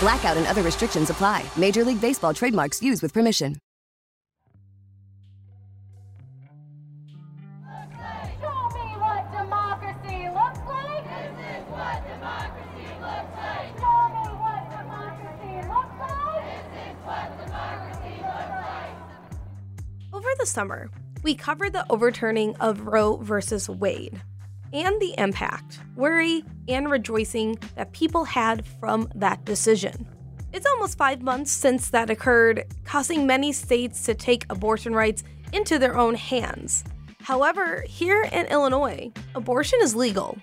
Blackout and other restrictions apply. Major League Baseball trademarks used with permission. Over the summer, we covered the overturning of Roe versus Wade and the impact, worry, and rejoicing that people had from that decision. It's almost five months since that occurred, causing many states to take abortion rights into their own hands. However, here in Illinois, abortion is legal.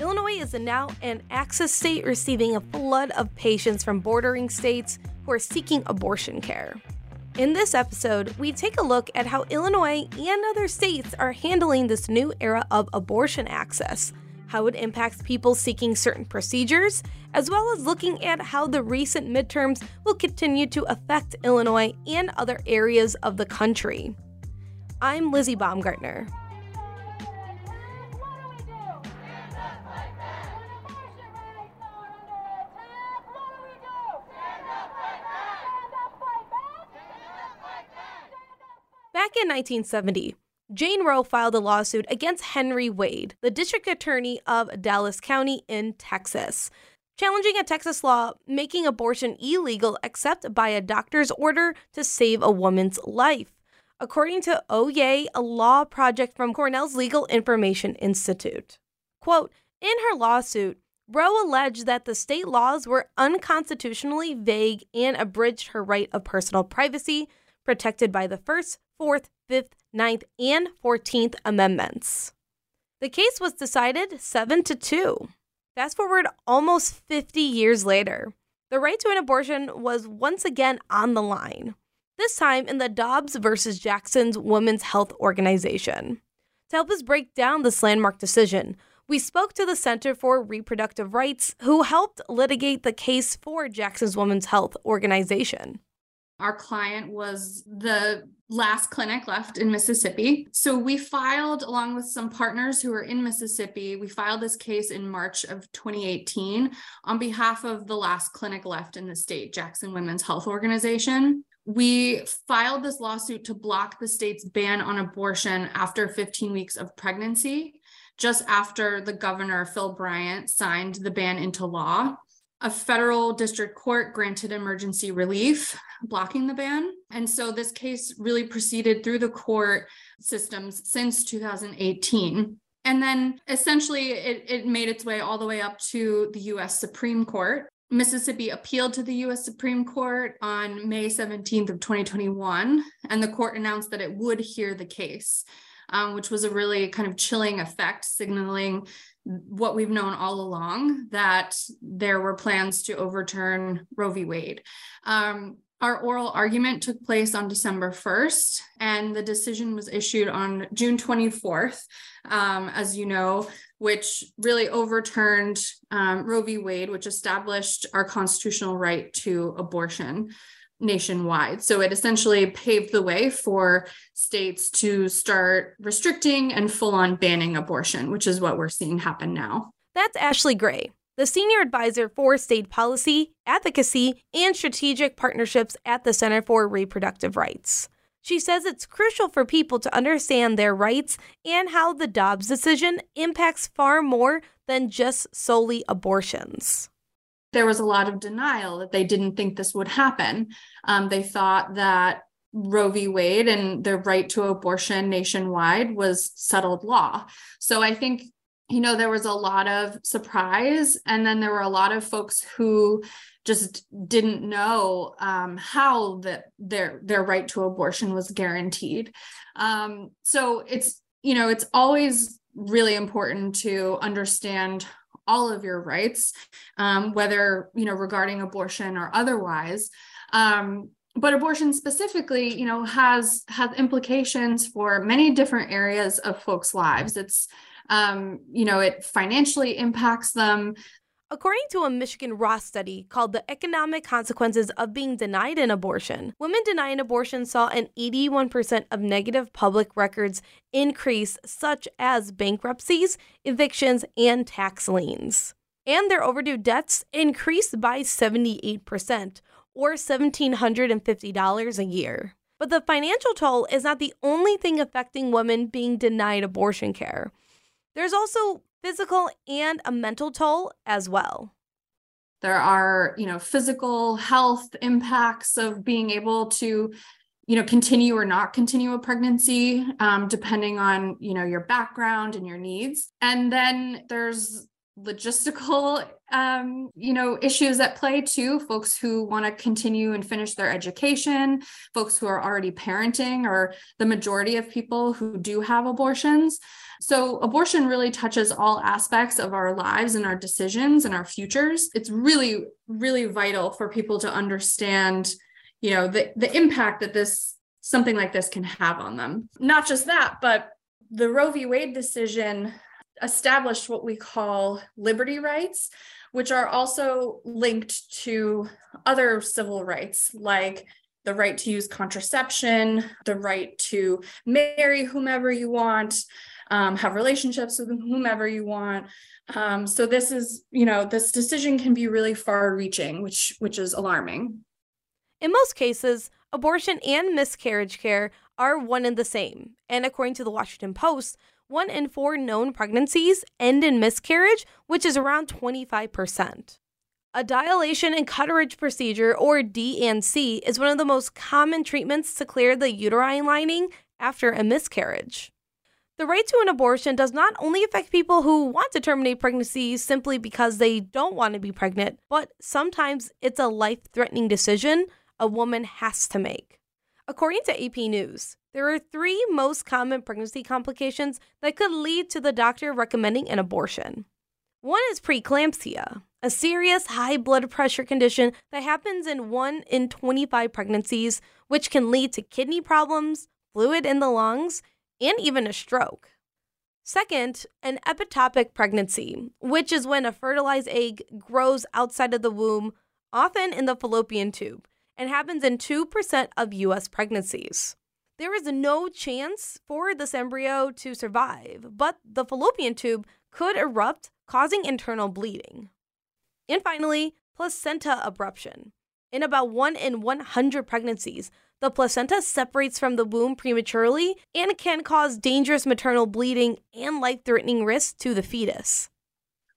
Illinois is now an access state receiving a flood of patients from bordering states who are seeking abortion care. In this episode, we take a look at how Illinois and other states are handling this new era of abortion access, how it impacts people seeking certain procedures, as well as looking at how the recent midterms will continue to affect Illinois and other areas of the country. I'm Lizzie Baumgartner. In 1970, Jane Roe filed a lawsuit against Henry Wade, the district attorney of Dallas County in Texas, challenging a Texas law making abortion illegal except by a doctor's order to save a woman's life. According to Oyez, a law project from Cornell's Legal Information Institute. Quote, in her lawsuit, Roe alleged that the state laws were unconstitutionally vague and abridged her right of personal privacy, protected by the First, Fourth, Fifth, Ninth, and Fourteenth Amendments. The case was decided 7 to 2. Fast forward almost 50 years later, the right to an abortion was once again on the line, this time in the Dobbs versus Jackson's Women's Health Organization. To help us break down this landmark decision, we spoke to the Center for Reproductive Rights, who helped litigate the case for Jackson's Women's Health Organization. Our client was the last clinic left in Mississippi. So we filed, along with some partners who are in Mississippi, we filed this case in March of 2018 on behalf of the last clinic left in the state, Jackson Women's Health Organization. We filed this lawsuit to block the state's ban on abortion after 15 weeks of pregnancy, just after the governor, Phil Bryant, signed the ban into law a federal district court granted emergency relief blocking the ban. And so this case really proceeded through the court systems since 2018. And then essentially it, it made its way all the way up to the US Supreme Court. Mississippi appealed to the US Supreme Court on May 17th of 2021, and the court announced that it would hear the case. Um, which was a really kind of chilling effect, signaling what we've known all along that there were plans to overturn Roe v. Wade. Um, our oral argument took place on December 1st, and the decision was issued on June 24th, um, as you know, which really overturned um, Roe v. Wade, which established our constitutional right to abortion nationwide. So it essentially paved the way for states to start restricting and full on banning abortion, which is what we're seeing happen now. That's Ashley Gray, the Senior Advisor for State Policy, Advocacy, and Strategic Partnerships at the Center for Reproductive Rights. She says it's crucial for people to understand their rights and how the Dobbs decision impacts far more than just solely abortions there was a lot of denial that they didn't think this would happen. Um, they thought that Roe v. Wade and the right to abortion nationwide was settled law. So I think, you know, there was a lot of surprise. And then there were a lot of folks who just didn't know um, how the, their their right to abortion was guaranteed. Um, so it's you know it's always really important to understand all of your rights, um, whether you know regarding abortion or otherwise. Um, but abortion specifically, you know, has has implications for many different areas of folks' lives. It's um, you know, it financially impacts them. According to a Michigan Ross study called The Economic Consequences of Being Denied an Abortion, women denying abortion saw an 81% of negative public records increase, such as bankruptcies, evictions, and tax liens. And their overdue debts increased by 78%, or $1,750 a year. But the financial toll is not the only thing affecting women being denied abortion care. There's also physical and a mental toll as well. There are, you know, physical health impacts of being able to, you know, continue or not continue a pregnancy, um, depending on, you know, your background and your needs. And then there's logistical um, you know issues at play too. Folks who want to continue and finish their education folks who are already parenting or the majority of people who do have abortions. So abortion really touches all aspects of our lives and our decisions and our futures. It's really really vital for people to understand you know the the impact that this something like this can have on them. Not just that but the roe v. Wade decision established what we call liberty rights, which are also linked to other civil rights like the right to use contraception, the right to marry whomever you want, um, have relationships with whomever you want. Um, so this is, you know, this decision can be really far-reaching, which which is alarming. In most cases, abortion and miscarriage care are one and the same. And according to the Washington Post, one in four known pregnancies end in miscarriage, which is around 25%. A dilation and curettage procedure, or D&C, is one of the most common treatments to clear the uterine lining after a miscarriage. The right to an abortion does not only affect people who want to terminate pregnancy simply because they don't want to be pregnant, but sometimes it's a life threatening decision a woman has to make. According to AP News, there are three most common pregnancy complications that could lead to the doctor recommending an abortion. One is preeclampsia, a serious high blood pressure condition that happens in 1 in 25 pregnancies, which can lead to kidney problems, fluid in the lungs, and even a stroke. Second, an ectopic pregnancy, which is when a fertilized egg grows outside of the womb, often in the fallopian tube, and happens in 2% of US pregnancies. There is no chance for this embryo to survive, but the fallopian tube could erupt, causing internal bleeding. And finally, placenta abruption. In about 1 in 100 pregnancies, the placenta separates from the womb prematurely and can cause dangerous maternal bleeding and life threatening risks to the fetus.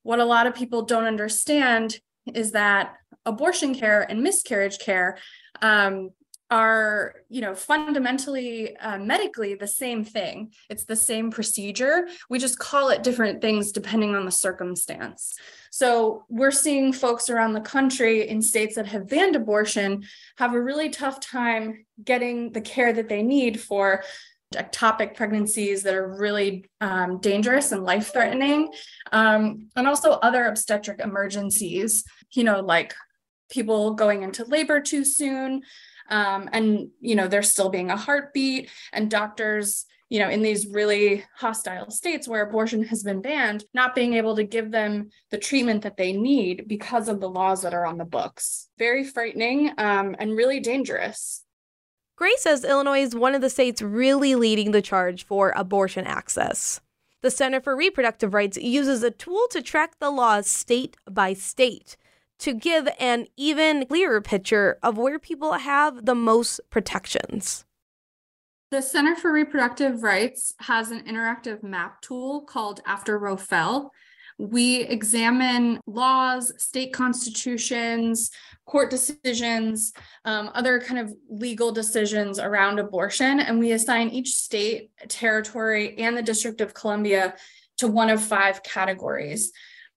What a lot of people don't understand is that abortion care and miscarriage care um, are you know fundamentally uh, medically the same thing. It's the same procedure. We just call it different things depending on the circumstance. So we're seeing folks around the country in states that have banned abortion have a really tough time getting the care that they need for ectopic pregnancies that are really um, dangerous and life threatening um, and also other obstetric emergencies you know like people going into labor too soon um, and you know there's still being a heartbeat. And doctors you know in these really hostile states where abortion has been banned not being able to give them the treatment that they need because of the laws that are on the books. Very frightening um, and really dangerous. Gray says Illinois is one of the states really leading the charge for abortion access. The Center for Reproductive Rights uses a tool to track the laws state by state to give an even clearer picture of where people have the most protections. The Center for Reproductive Rights has an interactive map tool called After Roe Fell, We examine laws, state constitutions, court decisions, um, other kind of legal decisions around abortion, and we assign each state, territory, and the District of Columbia to one of five categories.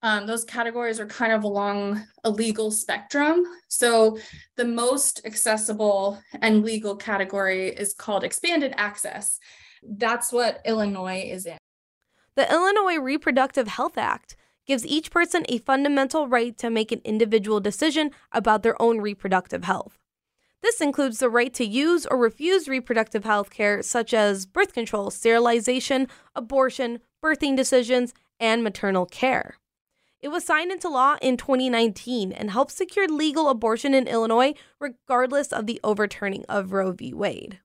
Um, those categories are kind of along a legal spectrum. So, the most accessible and legal category is called expanded access. That's what Illinois is in. The Illinois Reproductive Health Act gives each person a fundamental right to make an individual decision about their own reproductive health. This includes the right to use or refuse reproductive health care, such as birth control, sterilization, abortion, birthing decisions, and maternal care. It was signed into law in 2019 and helped secure legal abortion in Illinois, regardless of the overturning of Roe v. Wade.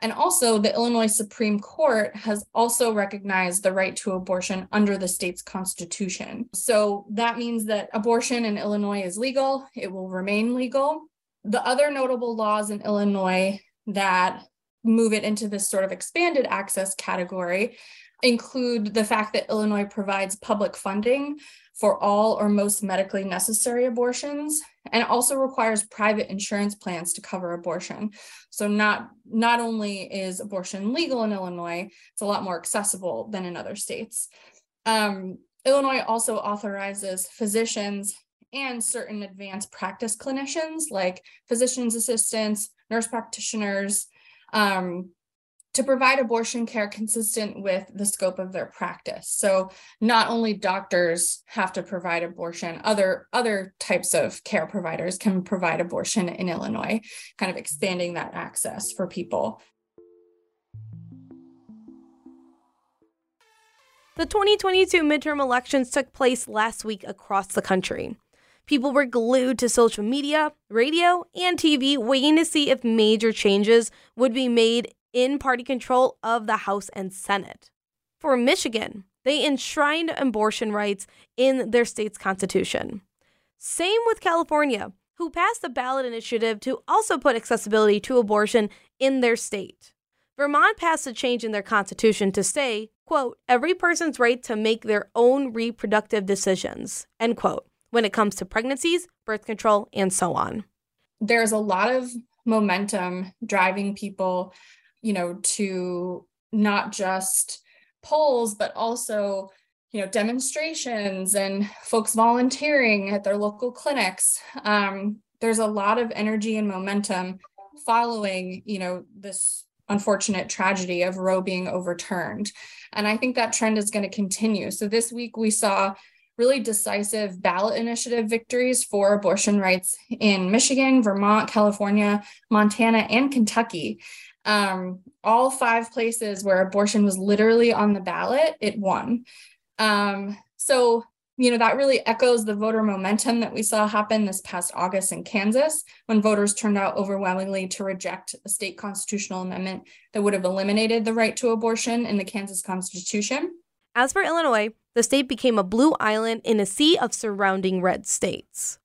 And also, the Illinois Supreme Court has also recognized the right to abortion under the state's constitution. So that means that abortion in Illinois is legal, it will remain legal. The other notable laws in Illinois that move it into this sort of expanded access category include the fact that Illinois provides public funding for all or most medically necessary abortions and also requires private insurance plans to cover abortion. So not not only is abortion legal in illinois it's a lot more accessible than in other states. Um, illinois also authorizes physicians and certain advanced practice clinicians like physicians assistants nurse practitioners um, to provide abortion care consistent with the scope of their practice. So not only doctors have to provide abortion, other other types of care providers can provide abortion in Illinois, kind of expanding that access for people. The 2022 midterm elections took place last week across the country. People were glued to social media, radio, and TV waiting to see if major changes would be made in party control of the House and Senate. For Michigan, they enshrined abortion rights in their state's constitution. Same with California, who passed a ballot initiative to also put accessibility to abortion in their state. Vermont passed a change in their constitution to say, quote, every person's right to make their own reproductive decisions, end quote, when it comes to pregnancies, birth control, and so on. There's a lot of momentum driving people you know, to not just polls, but also, you know, demonstrations and folks volunteering at their local clinics. Um, there's a lot of energy and momentum following, you know, this unfortunate tragedy of Roe being overturned. And I think that trend is going to continue. So this week we saw really decisive ballot initiative victories for abortion rights in Michigan, Vermont, California, Montana, and Kentucky um, all five places where abortion was literally on the ballot, it won. Um, so, you know, that really echoes the voter momentum that we saw happen this past August in Kansas when voters turned out overwhelmingly to reject a state constitutional amendment that would have eliminated the right to abortion in the Kansas Constitution. As for Illinois, the state became a blue island in a sea of surrounding red states.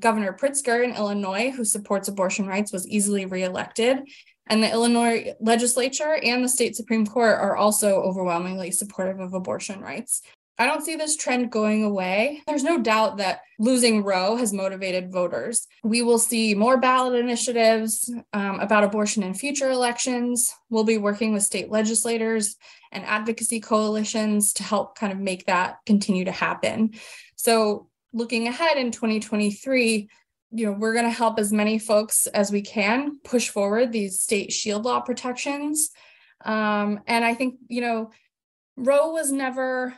Governor Pritzker in Illinois, who supports abortion rights, was easily reelected. And the Illinois legislature and the state Supreme Court are also overwhelmingly supportive of abortion rights. I don't see this trend going away. There's no doubt that losing Roe has motivated voters. We will see more ballot initiatives um, about abortion in future elections. We'll be working with state legislators and advocacy coalitions to help kind of make that continue to happen. So, looking ahead in 2023, you know, we're going to help as many folks as we can push forward these state shield law protections. Um, and I think, you know, Roe was never,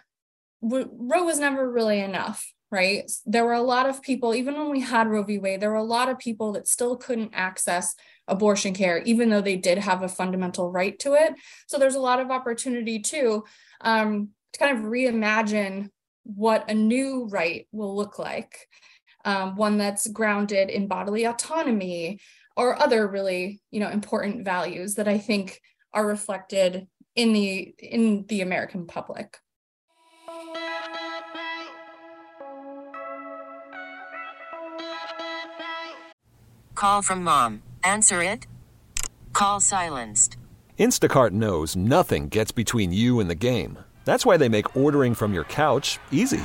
Roe was never really enough, right? There were a lot of people, even when we had Roe v. Wade, there were a lot of people that still couldn't access abortion care, even though they did have a fundamental right to it. So there's a lot of opportunity too um, to kind of reimagine what a new right will look like um, one that's grounded in bodily autonomy or other really you know important values that i think are reflected in the in the american public Call from mom. Answer it. Call silenced. Instacart knows nothing gets between you and the game. That's why they make ordering from your couch easy.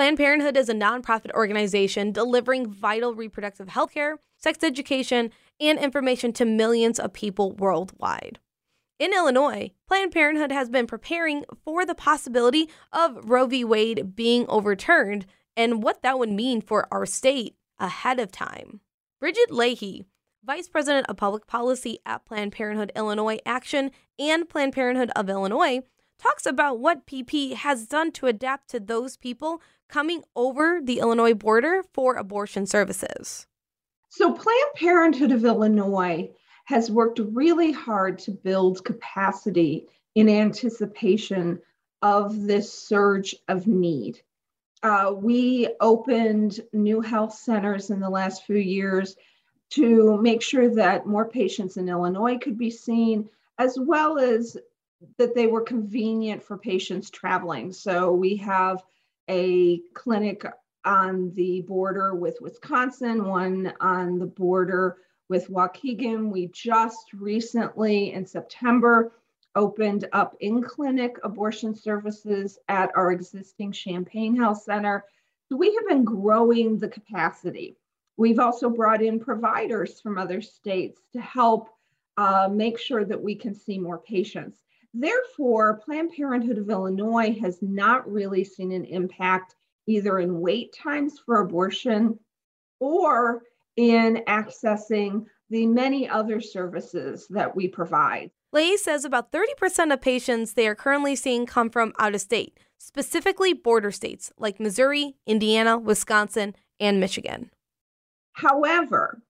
Planned Parenthood is a nonprofit organization delivering vital reproductive health care, sex education, and information to millions of people worldwide. In Illinois, Planned Parenthood has been preparing for the possibility of Roe v. Wade being overturned and what that would mean for our state ahead of time. Brigid Leahy, Vice President of Public Policy at Planned Parenthood Illinois Action and Planned Parenthood of Illinois, talks about what PP has done to adapt to those people coming over the Illinois border for abortion services. So, Planned Parenthood of Illinois has worked really hard to build capacity in anticipation of this surge of need. Uh, we opened new health centers in the last few years to make sure that more patients in Illinois could be seen, as well as that they were convenient for patients traveling. So we have a clinic on the border with Wisconsin, one on the border with Waukegan. We just recently, in September, opened up in clinic abortion services at our existing Champaign Health Center. So we have been growing the capacity. We've also brought in providers from other states to help uh, make sure that we can see more patients. Therefore, Planned Parenthood of Illinois has not really seen an impact either in wait times for abortion or in accessing the many other services that we provide. Leahy says about 30% of patients they are currently seeing come from out of state, specifically border states like Missouri, Indiana, Wisconsin, and Michigan. However,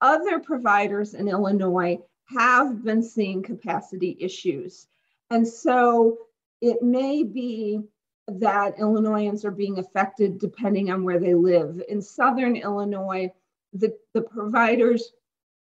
other providers in Illinois have been seeing capacity issues. And so it may be that Illinoisans are being affected depending on where they live. In Southern Illinois, the, the providers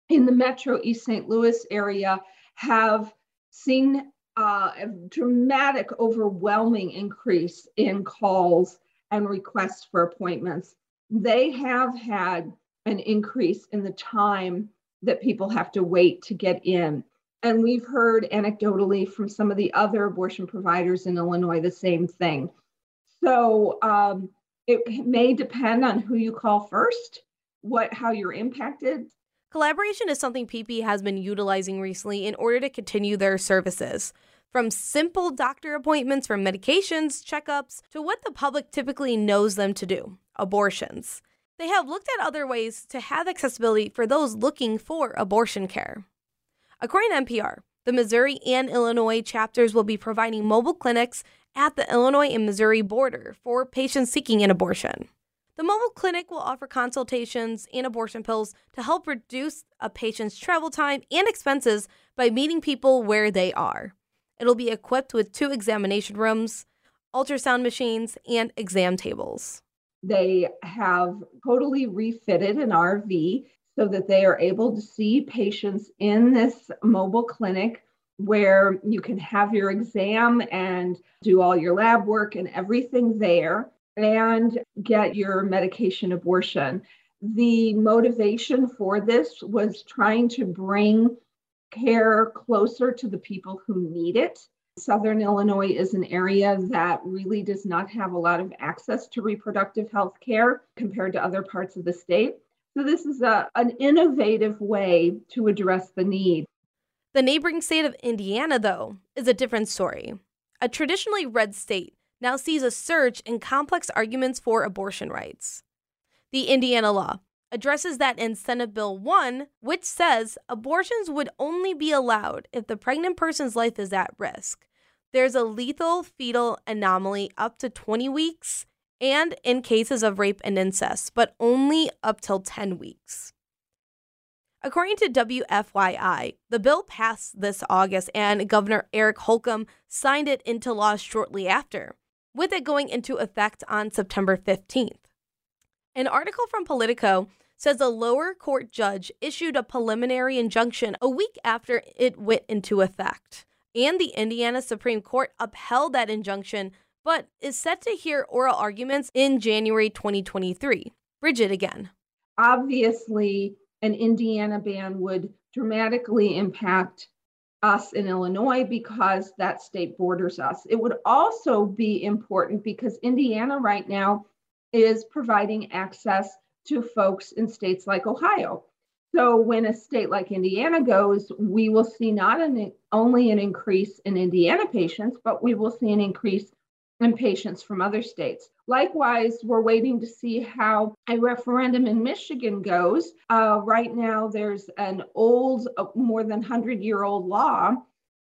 in the metro East St. Louis area have seen uh, a dramatic, overwhelming increase in calls and requests for appointments. They have had an increase in the time that people have to wait to get in. And we've heard anecdotally from some of the other abortion providers in Illinois the same thing. So um, it may depend on who you call first, what how you're impacted. Collaboration is something PP has been utilizing recently in order to continue their services. From simple doctor appointments for medications, checkups, to what the public typically knows them to do abortions. They have looked at other ways to have accessibility for those looking for abortion care. According to NPR, the Missouri and Illinois chapters will be providing mobile clinics at the Illinois and Missouri border for patients seeking an abortion. The mobile clinic will offer consultations and abortion pills to help reduce a patient's travel time and expenses by meeting people where they are. It'll be equipped with two examination rooms, ultrasound machines, and exam tables. They have totally refitted an RV so that they are able to see patients in this mobile clinic where you can have your exam and do all your lab work and everything there and get your medication abortion. The motivation for this was trying to bring care closer to the people who need it. Southern Illinois is an area that really does not have a lot of access to reproductive health care compared to other parts of the state. So, this is a, an innovative way to address the need. The neighboring state of Indiana, though, is a different story. A traditionally red state, now sees a surge in complex arguments for abortion rights. The Indiana law addresses that in Senate Bill 1, which says abortions would only be allowed if the pregnant person's life is at risk. There's a lethal fetal anomaly up to 20 weeks and in cases of rape and incest, but only up till 10 weeks. According to WFYI, the bill passed this August and Governor Eric Holcomb signed it into law shortly after, with it going into effect on September 15th. An article from Politico says a lower court judge issued a preliminary injunction a week after it went into effect. And the Indiana Supreme Court upheld that injunction, but is set to hear oral arguments in January 2023. Brigid again. Obviously, an Indiana ban would dramatically impact us in Illinois because that state borders us. It would also be important because Indiana right now is providing access to folks in states like Ohio. So when a state like Indiana goes, we will see not an, only an increase in Indiana patients, but we will see an increase in patients from other states. Likewise, we're waiting to see how a referendum in Michigan goes. Uh, right now, there's an old, uh, more than 100 year old law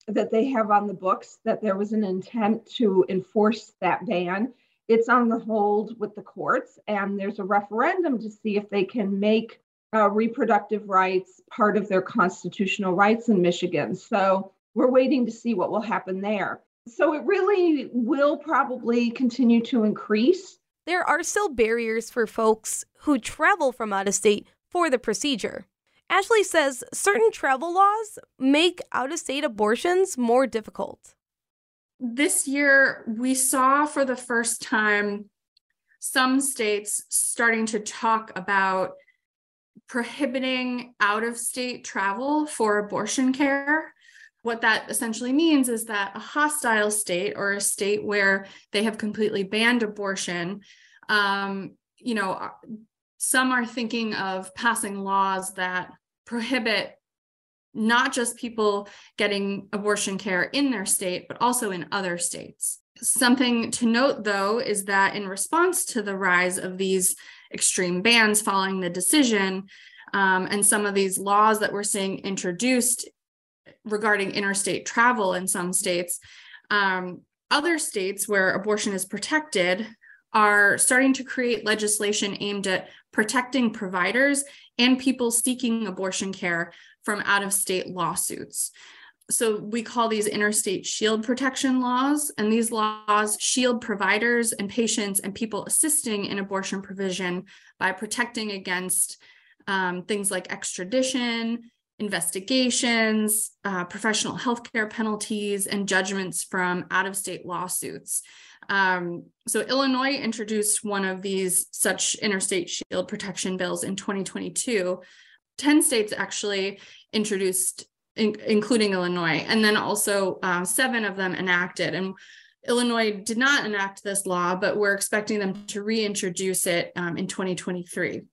that they have on the books that there was an intent to enforce that ban it's on the hold with the courts, and there's a referendum to see if they can make uh, reproductive rights part of their constitutional rights in Michigan. So we're waiting to see what will happen there. So it really will probably continue to increase. There are still barriers for folks who travel from out of state for the procedure. Ashley says certain travel laws make out of state abortions more difficult this year we saw for the first time some states starting to talk about prohibiting out of state travel for abortion care. What that essentially means is that a hostile state or a state where they have completely banned abortion, um, you know, some are thinking of passing laws that prohibit not just people getting abortion care in their state, but also in other states. Something to note, though, is that in response to the rise of these extreme bans following the decision, um, and some of these laws that we're seeing introduced regarding interstate travel in some states, um, other states where abortion is protected are starting to create legislation aimed at protecting providers and people seeking abortion care from out of state lawsuits. So we call these interstate shield protection laws, and these laws shield providers and patients and people assisting in abortion provision by protecting against um, things like extradition, investigations, uh, professional healthcare penalties, and judgments from out of state lawsuits. Um, so, Illinois introduced one of these such interstate shield protection bills in 2022 10 states actually introduced, in, including Illinois, and then also uh, seven of them enacted. And Illinois did not enact this law, but we're expecting them to reintroduce it um, in 2023.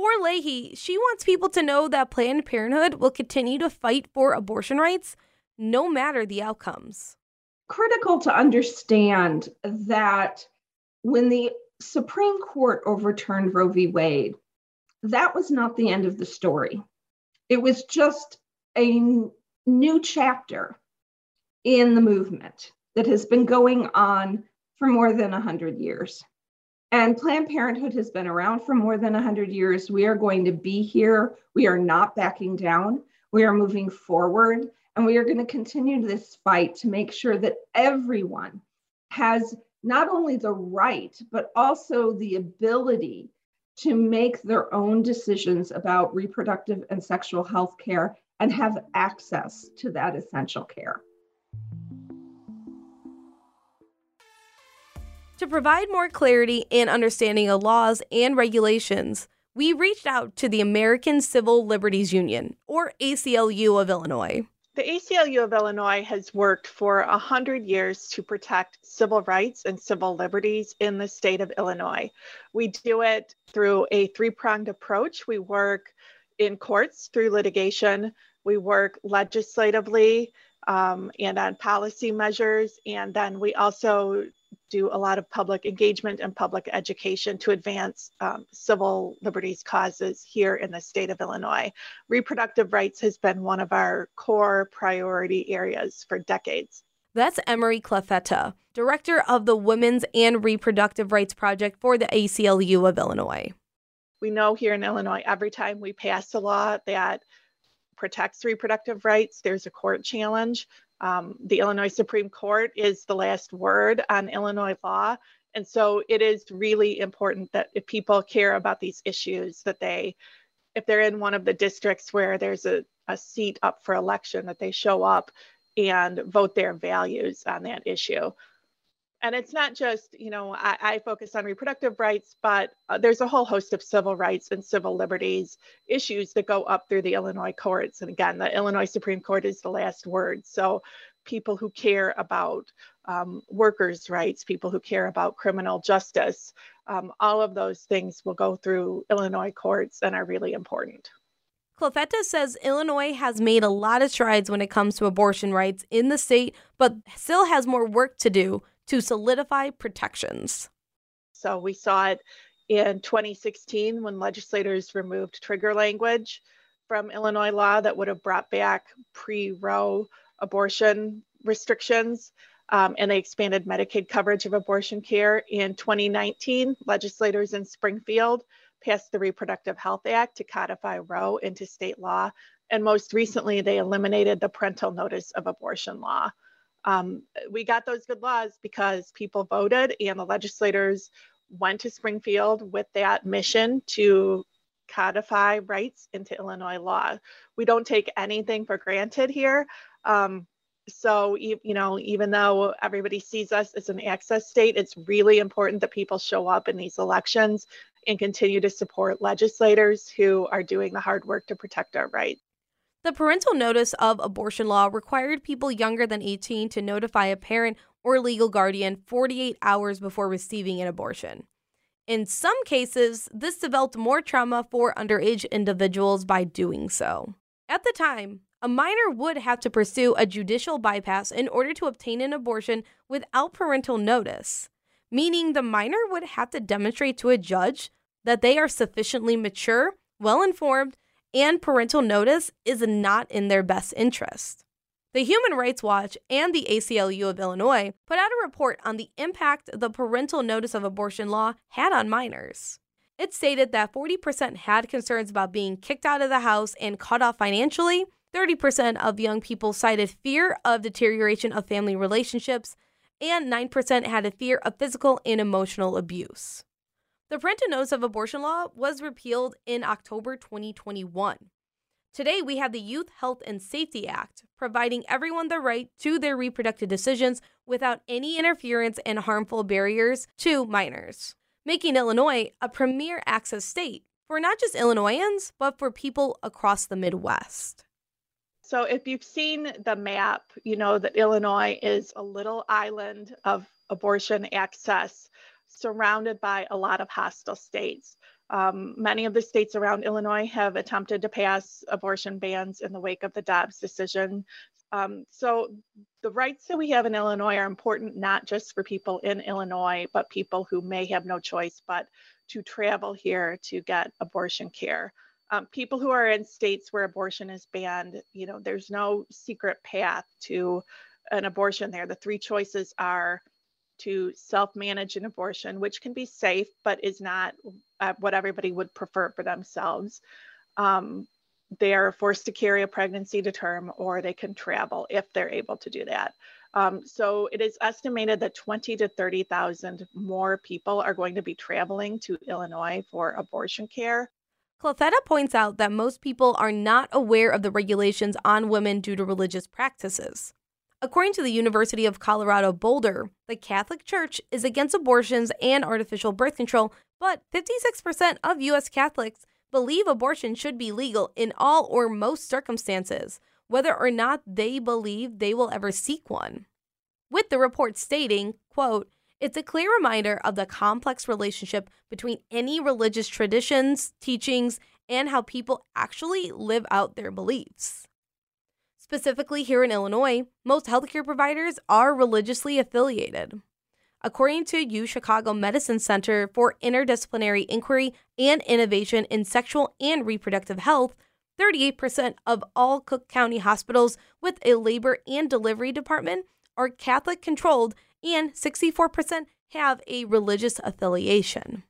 For Leahy, she wants people to know that Planned Parenthood will continue to fight for abortion rights no matter the outcomes. Critical to understand that when the Supreme Court overturned Roe v. Wade, that was not the end of the story. It was just a n- new chapter in the movement that has been going on for more than 100 years. And Planned Parenthood has been around for more than 100 years. We are going to be here. We are not backing down. We are moving forward. And we are going to continue this fight to make sure that everyone has not only the right, but also the ability to make their own decisions about reproductive and sexual health care and have access to that essential care. To provide more clarity and understanding of laws and regulations, we reached out to the American Civil Liberties Union, or ACLU of Illinois. The ACLU of Illinois has worked for 100 years to protect civil rights and civil liberties in the state of Illinois. We do it through a three pronged approach. We work in courts through litigation, we work legislatively um, and on policy measures, and then we also do a lot of public engagement and public education to advance um, civil liberties causes here in the state of Illinois. Reproductive rights has been one of our core priority areas for decades. That's Ameri Klafeta, director of the Women's and Reproductive Rights Project for the ACLU of Illinois. We know here in Illinois, every time we pass a law that protects reproductive rights, there's a court challenge. Um, the Illinois Supreme Court is the last word on Illinois law. And so it is really important that if people care about these issues, that they, if they're in one of the districts where there's a, a seat up for election, that they show up and vote their values on that issue and it's not just you know I, I, focus on reproductive rights but uh, there's a whole host of civil rights and civil liberties issues that go up through the illinois courts. And again the illinois supreme court is the last word. So people who care about um, workers rights people who care about criminal justice um, all of those things will go through illinois courts and are really important. Klafeta says Illinois has made a lot of strides when it comes to abortion rights in the state, but still has more work to do to solidify protections. So we saw it in 2016 when legislators removed trigger language from Illinois law that would have brought back pre Roe abortion restrictions. Um, and they expanded Medicaid coverage of abortion care. In 2019, legislators in Springfield passed the Reproductive Health Act to codify Roe into state law. And most recently, they eliminated the parental notice of abortion law um, we got those good laws because people voted and the legislators went to Springfield with that mission to codify rights into Illinois law. We don't take anything for granted here. Um, so, you know, even though everybody sees us as an access state, it's really important that people show up in these elections and continue to support legislators who are doing the hard work to protect our rights. The parental notice of abortion law required people younger than 18 to notify a parent or legal guardian 48 hours before receiving an abortion. In some cases, this developed more trauma for underage individuals by doing so. At the time, a minor would have to pursue a judicial bypass in order to obtain an abortion without parental notice, meaning the minor would have to demonstrate to a judge that they are sufficiently mature, well informed, and parental notice is not in their best interest. The Human Rights Watch and the ACLU of Illinois put out a report on the impact the parental notice of abortion law had on minors. It stated that 40% had concerns about being kicked out of the house and cut off financially, 30% of young people cited fear of deterioration of family relationships, and 9% had a fear of physical and emotional abuse. The parental notice of abortion law was repealed in October 2021. Today, we have the Youth Health and Safety Act, providing everyone the right to their reproductive decisions without any interference and harmful barriers to minors, making Illinois a premier access state for not just Illinoisans, but for people across the Midwest. So, if you've seen the map, you know that Illinois is a little island of abortion access surrounded by a lot of hostile states. Um, many of the states around Illinois have attempted to pass abortion bans in the wake of the Dobbs decision. Um, so the rights that we have in Illinois are important not just for people in Illinois, but people who may have no choice but to travel here to get abortion care. Um, people who are in states where abortion is banned, you know, there's no secret path to an abortion there. The three choices are to self manage an abortion, which can be safe, but is not uh, what everybody would prefer for themselves. Um, they are forced to carry a pregnancy to term, or they can travel if they're able to do that. Um, so it is estimated that 20 to 30,000 more people are going to be traveling to Illinois for abortion care. Klafeta points out that most people are not aware of the regulations on women due to religious practices. According to the University of Colorado Boulder, the Catholic Church is against abortions and artificial birth control, but 56% of U.S. Catholics believe abortion should be legal in all or most circumstances, whether or not they believe they will ever seek one. With the report stating, quote, it's a clear reminder of the complex relationship between any religious traditions, teachings, and how people actually live out their beliefs. Specifically, here in Illinois, most healthcare providers are religiously affiliated. According to U Chicago Medicine Center for Interdisciplinary Inquiry and Innovation in Sexual and Reproductive Health, 38% of all Cook County hospitals with a labor and delivery department are Catholic controlled, and 64% have a religious affiliation.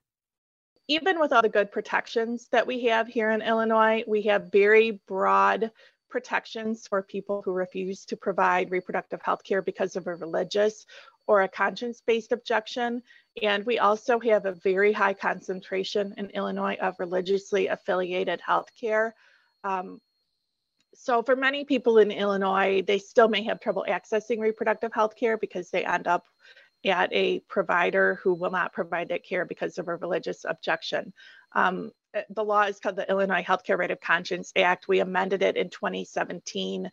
Even with all the good protections that we have here in Illinois, we have very broad protections for people who refuse to provide reproductive health care because of a religious or a conscience based objection. And we also have a very high concentration in Illinois of religiously affiliated healthcare. Um, so, for many people in Illinois, they still may have trouble accessing reproductive health care because they end up at a provider who will not provide that care because of a religious objection. Um, the law is called the Illinois Healthcare Right of Conscience Act. We amended it in 2017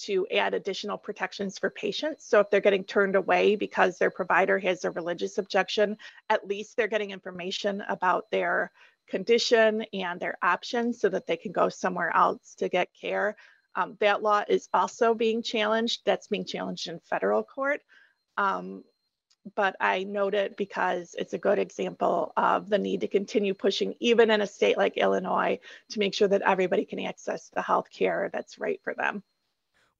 to add additional protections for patients. So if they're getting turned away because their provider has a religious objection, at least they're getting information about their condition and their options so that they can go somewhere else to get care. Um, that law is also being challenged. That's being challenged in federal court. Um, but I note it because it's a good example of the need to continue pushing, even in a state like Illinois, to make sure that everybody can access the health care that's right for them.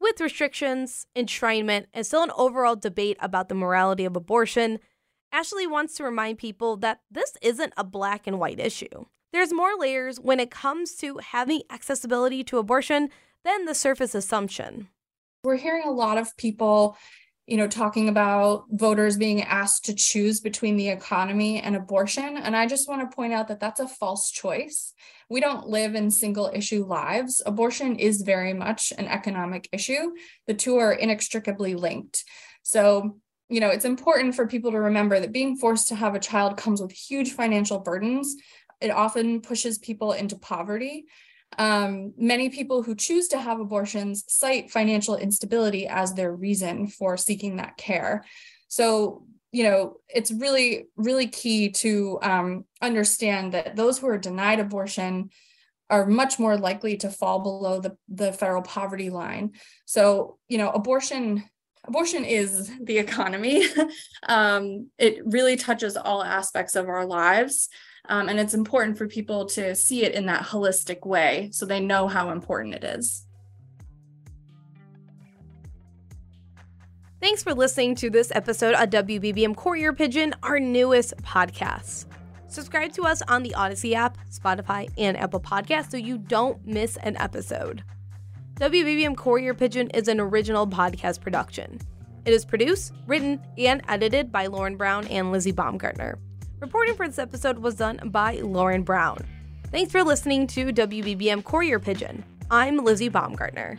With restrictions, enshrinement, and still an overall debate about the morality of abortion, Ashley wants to remind people that this isn't a black and white issue. There's more layers when it comes to having accessibility to abortion than the surface assumption. We're hearing a lot of people you know, talking about voters being asked to choose between the economy and abortion. And I just want to point out that that's a false choice. We don't live in single issue lives. Abortion is very much an economic issue. The two are inextricably linked. So, you know, it's important for people to remember that being forced to have a child comes with huge financial burdens. It often pushes people into poverty. Um, many people who choose to have abortions cite financial instability as their reason for seeking that care. So, you know, it's really, really key to um, understand that those who are denied abortion are much more likely to fall below the, the federal poverty line. So, you know, abortion abortion is the economy. um, it really touches all aspects of our lives. Um, and it's important for people to see it in that holistic way so they know how important it is. Thanks for listening to this episode of WBBM Courier Pigeon, our newest podcast. Subscribe to us on the Audacy app, Spotify, and Apple Podcasts so you don't miss an episode. WBBM Courier Pigeon is an original podcast production. It is produced, written, and edited by Lauren Brown and Lizzie Baumgartner. Reporting for this episode was done by Lauren Brown. Thanks for listening to WBBM Courier Pigeon. I'm Lizzie Baumgartner.